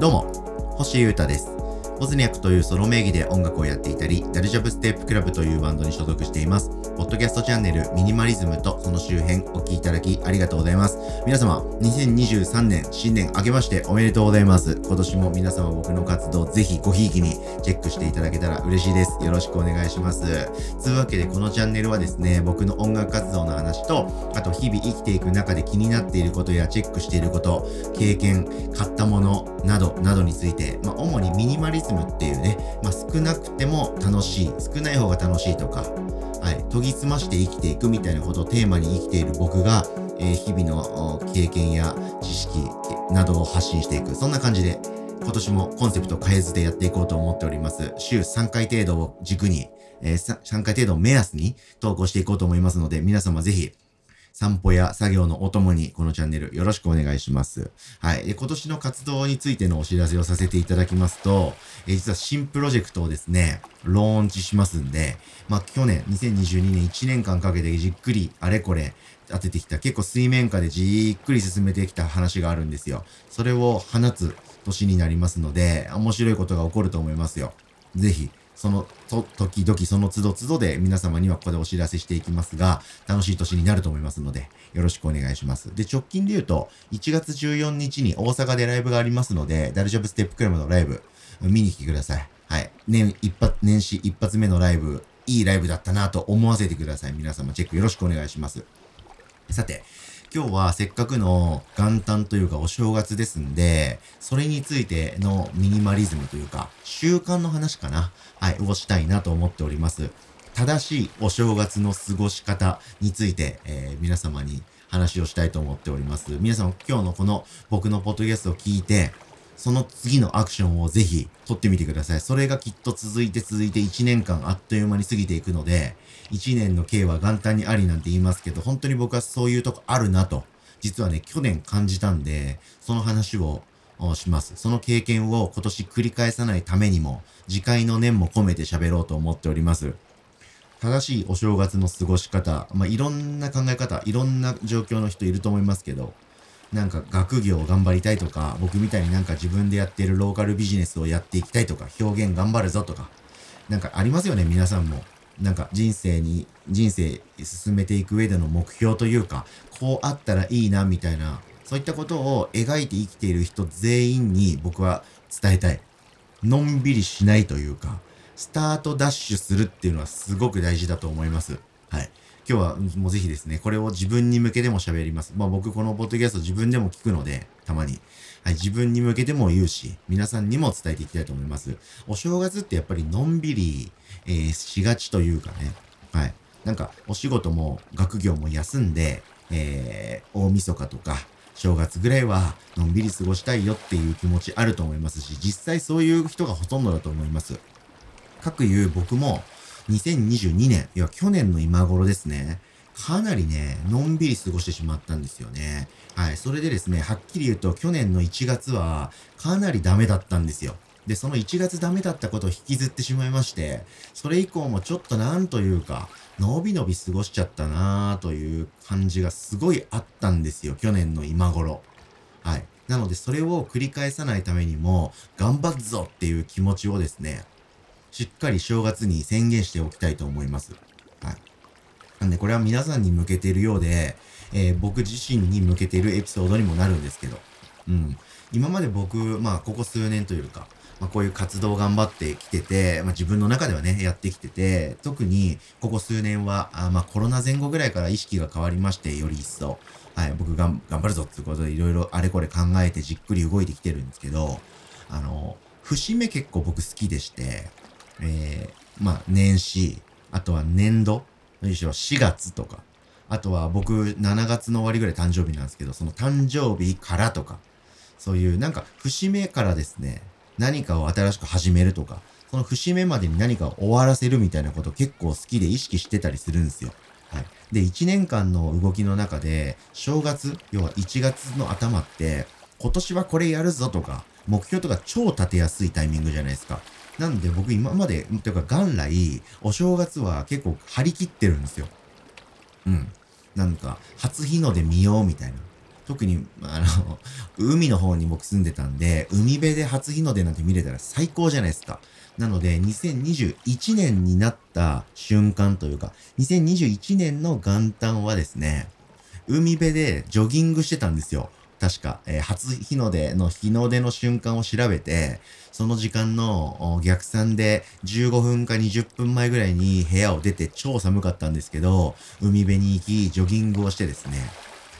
どうも、星優太です。ボズニャックというソロ名義で音楽をやっていたり、ダルジャブステップクラブというバンドに所属しています。ポッドキャストチャンネルミニマリズムとその周辺お聴きいただきありがとうございます。皆様、2023年新年明けましておめでとうございます。今年も皆様僕の活動ぜひごひいきにチェックしていただけたら嬉しいです。よろしくお願いします。つうわけでこのチャンネルはですね、僕の音楽活動の話と、あと日々生きていく中で気になっていることやチェックしていること、経験、買ったものなどなどについて、まあ主にミニマリズムっていうね、まあ少なくても楽しい、少ない方が楽しいとか、はい、研ぎ澄まして生きていくみたいなことをテーマに生きている僕が、えー、日々の経験や知識などを発信していく。そんな感じで、今年もコンセプト変えずでやっていこうと思っております。週3回程度を軸に、えー、3回程度を目安に投稿していこうと思いますので、皆様ぜひ散歩や作業のお供にこのチャンネルよろしくお願いします。はい。今年の活動についてのお知らせをさせていただきますと、え実は新プロジェクトをですね、ローンチしますんで、まあ、去年、2022年1年間かけてじっくりあれこれ当ててきた、結構水面下でじっくり進めてきた話があるんですよ。それを放つ年になりますので、面白いことが起こると思いますよ。ぜひ、そのと、時々その都度都度で皆様にはここでお知らせしていきますが、楽しい年になると思いますので、よろしくお願いします。で、直近で言うと、1月14日に大阪でライブがありますので、ダルジャブステップクラブのライブ、見に来てください。はい。年一発、年始一発目のライブ、いいライブだったなと思わせてください。皆様チェックよろしくお願いします。さて、今日はせっかくの元旦というかお正月ですんで、それについてのミニマリズムというか、習慣の話かなはい、をしたいなと思っております。正しいお正月の過ごし方について、えー、皆様に話をしたいと思っております。皆さん今日のこの僕のポッドキャストを聞いて、その次のアクションをぜひ取ってみてください。それがきっと続いて続いて1年間あっという間に過ぎていくので、1年の計は元旦にありなんて言いますけど、本当に僕はそういうとこあるなと、実はね、去年感じたんで、その話をします。その経験を今年繰り返さないためにも、次回の念も込めて喋ろうと思っております。正しいお正月の過ごし方、まあ、いろんな考え方、いろんな状況の人いると思いますけど、なんか学業を頑張りたいとか、僕みたいになんか自分でやってるローカルビジネスをやっていきたいとか、表現頑張るぞとか、なんかありますよね、皆さんも。なんか人生に、人生進めていく上での目標というか、こうあったらいいな、みたいな、そういったことを描いて生きている人全員に僕は伝えたい。のんびりしないというか、スタートダッシュするっていうのはすごく大事だと思います。はい。今日はもうぜひですね、これを自分に向けても喋ります。まあ僕このポッドキャスト自分でも聞くので、たまに。はい、自分に向けても言うし、皆さんにも伝えていきたいと思います。お正月ってやっぱりのんびり、えー、しがちというかね、はい。なんかお仕事も学業も休んで、えー、大晦日とか、正月ぐらいはのんびり過ごしたいよっていう気持ちあると思いますし、実際そういう人がほとんどだと思います。かくいう僕も、2022年、いや、去年の今頃ですね。かなりね、のんびり過ごしてしまったんですよね。はい。それでですね、はっきり言うと、去年の1月は、かなりダメだったんですよ。で、その1月ダメだったことを引きずってしまいまして、それ以降もちょっとなんというか、のびのび過ごしちゃったなぁという感じがすごいあったんですよ。去年の今頃。はい。なので、それを繰り返さないためにも、頑張っぞっていう気持ちをですね、しっかり正月に宣言しておきたいと思います。はい。なんで、これは皆さんに向けているようで、えー、僕自身に向けているエピソードにもなるんですけど、うん。今まで僕、まあ、ここ数年というか、まあ、こういう活動を頑張ってきてて、まあ、自分の中ではね、やってきてて、特にここ数年は、あまあ、コロナ前後ぐらいから意識が変わりまして、より一層、はい、僕が頑張るぞっていうことでいろいろあれこれ考えてじっくり動いてきてるんですけど、あの、節目結構僕好きでして、えー、まあ、年始、あとは年度、何しろ4月とか、あとは僕7月の終わりぐらい誕生日なんですけど、その誕生日からとか、そういうなんか節目からですね、何かを新しく始めるとか、その節目までに何かを終わらせるみたいなこと結構好きで意識してたりするんですよ。はい。で、1年間の動きの中で、正月、要は1月の頭って、今年はこれやるぞとか、目標とか超立てやすいタイミングじゃないですか。なんで僕今まで、というか元来、お正月は結構張り切ってるんですよ。うん。なんか、初日の出見ようみたいな。特に、あの、海の方に僕住んでたんで、海辺で初日の出なんて見れたら最高じゃないですか。なので、2021年になった瞬間というか、2021年の元旦はですね、海辺でジョギングしてたんですよ。確か、えー、初日の出の日の出の瞬間を調べて、その時間の逆算で15分か20分前ぐらいに部屋を出て超寒かったんですけど、海辺に行き、ジョギングをしてですね、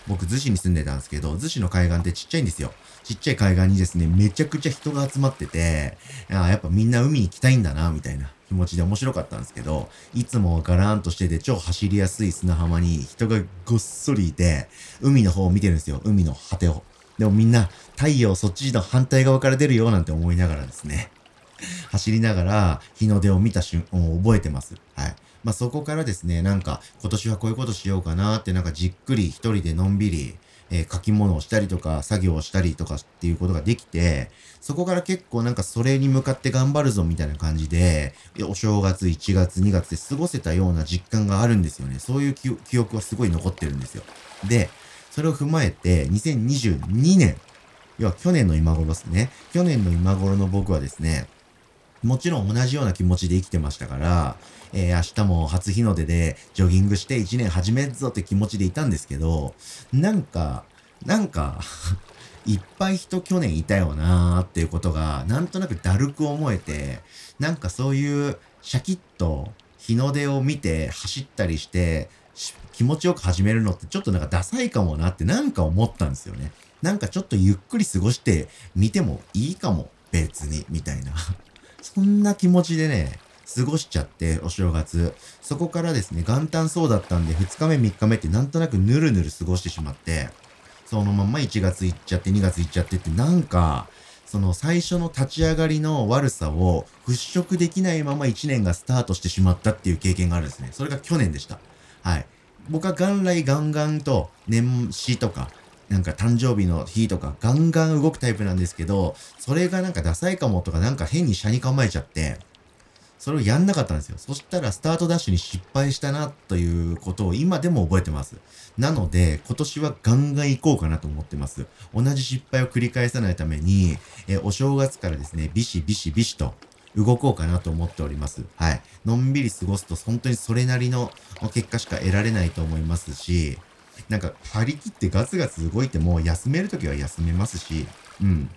僕、逗子に住んでたんですけど、逗子の海岸ってちっちゃいんですよ。ちっちゃい海岸にですね、めちゃくちゃ人が集まってて、あやっぱみんな海に行きたいんだな、みたいな気持ちで面白かったんですけど、いつもガランとしてて超走りやすい砂浜に人がごっそりいて、海の方を見てるんですよ。海の果てを。でもみんな、太陽そっちの反対側から出るよなんて思いながらですね、走りながら日の出を見た瞬間を覚えてます。はい。まあ、そこからですね、なんか今年はこういうことしようかなってなんかじっくり一人でのんびり、えー、書き物をしたりとか、作業をしたりとかっていうことができて、そこから結構なんかそれに向かって頑張るぞみたいな感じで、お正月1月2月で過ごせたような実感があるんですよね。そういう記憶はすごい残ってるんですよ。で、それを踏まえて、2022年、要は去年の今頃ですね。去年の今頃の僕はですね、もちろん同じような気持ちで生きてましたから、えー、明日も初日の出でジョギングして1年始めるぞって気持ちでいたんですけど、なんか、なんか いっぱい人去年いたよなーっていうことが、なんとなくだるく思えて、なんかそういうシャキッと日の出を見て走ったりして、気持ちよく始めるのってちょっとなんかダサいかもなってなんか思ったんですよね。なんかちょっとゆっくり過ごしてみてもいいかも、別に、みたいな。そんな気持ちでね、過ごしちゃって、お正月。そこからですね、元旦そうだったんで、2日目3日目ってなんとなくぬるぬる過ごしてしまって、そのまま1月行っちゃって、2月行っちゃってって、なんか、その最初の立ち上がりの悪さを払拭できないまま1年がスタートしてしまったっていう経験があるんですね。それが去年でした。はい。僕は元来ガンガンと年始とか、なんか誕生日の日とかガンガン動くタイプなんですけど、それがなんかダサいかもとかなんか変に車に構えちゃって、それをやんなかったんですよ。そしたらスタートダッシュに失敗したなということを今でも覚えてます。なので、今年はガンガン行こうかなと思ってます。同じ失敗を繰り返さないために、えお正月からですね、ビシビシビシと動こうかなと思っております。はい。のんびり過ごすと本当にそれなりの結果しか得られないと思いますし、なんか張り切ってガツガツ動いても休めるときは休めますし、うん。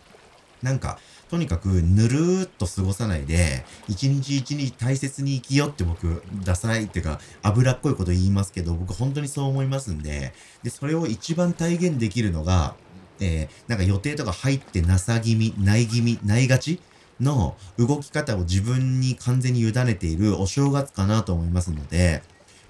なんか、とにかくぬるーっと過ごさないで、一日一日大切に生きようって僕、ダサいっていうか、脂っこいこと言いますけど、僕本当にそう思いますんで、で、それを一番体現できるのが、えー、なんか予定とか入ってなさ気味、ない気味、ないがちの動き方を自分に完全に委ねているお正月かなと思いますので、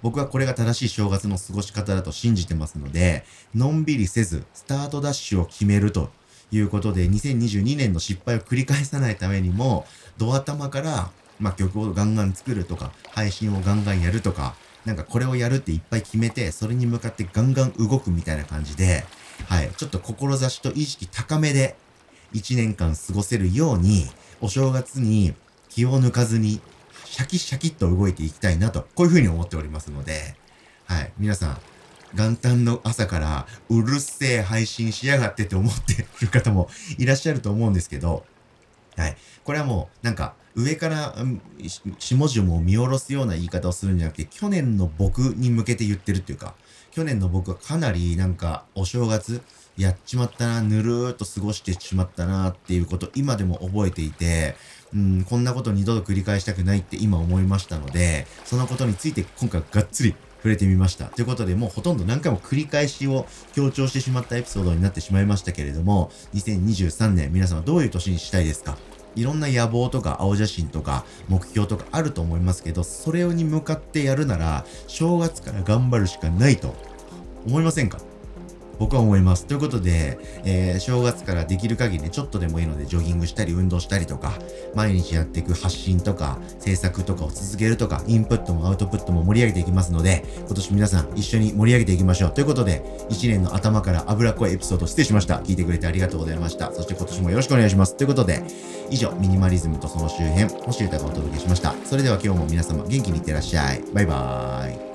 僕はこれが正しい正月の過ごし方だと信じてますので、のんびりせず、スタートダッシュを決めるということで、2022年の失敗を繰り返さないためにも、ド頭から、まあ、曲をガンガン作るとか、配信をガンガンやるとか、なんかこれをやるっていっぱい決めて、それに向かってガンガン動くみたいな感じで、はい、ちょっと志と意識高めで、1年間過ごせるように、お正月に気を抜かずにシャキシャキッと動いていきたいなと、こういうふうに思っておりますので、はい。皆さん、元旦の朝からうるせえ配信しやがってって思ってる方もいらっしゃると思うんですけど、はい。これはもう、なんか、上から、下々を見下ろすような言い方をするんじゃなくて、去年の僕に向けて言ってるっていうか、去年の僕はかなりなんか、お正月、やっちまったな、ぬるーっと過ごしてしまったなっていうこと、今でも覚えていて、うん、こんなこと二度と繰り返したくないって今思いましたので、そのことについて今回がっつり触れてみました。ということで、もうほとんど何回も繰り返しを強調してしまったエピソードになってしまいましたけれども、2023年皆様どういう年にしたいですか？いろんな野望とか青写真とか目標とかあると思いますけど、それに向かってやるなら、正月から頑張るしかないと思いませんか？僕は思います。ということで、えー、正月からできる限りね、ちょっとでもいいので、ジョギングしたり、運動したりとか、毎日やっていく発信とか、制作とかを続けるとか、インプットもアウトプットも盛り上げていきますので、今年皆さん一緒に盛り上げていきましょう。ということで、1年の頭から脂っこいエピソード失礼しました。聞いてくれてありがとうございました。そして今年もよろしくお願いします。ということで、以上、ミニマリズムとその周辺、星歌がお届けしました。それでは今日も皆様元気にいってらっしゃい。バイバーイ。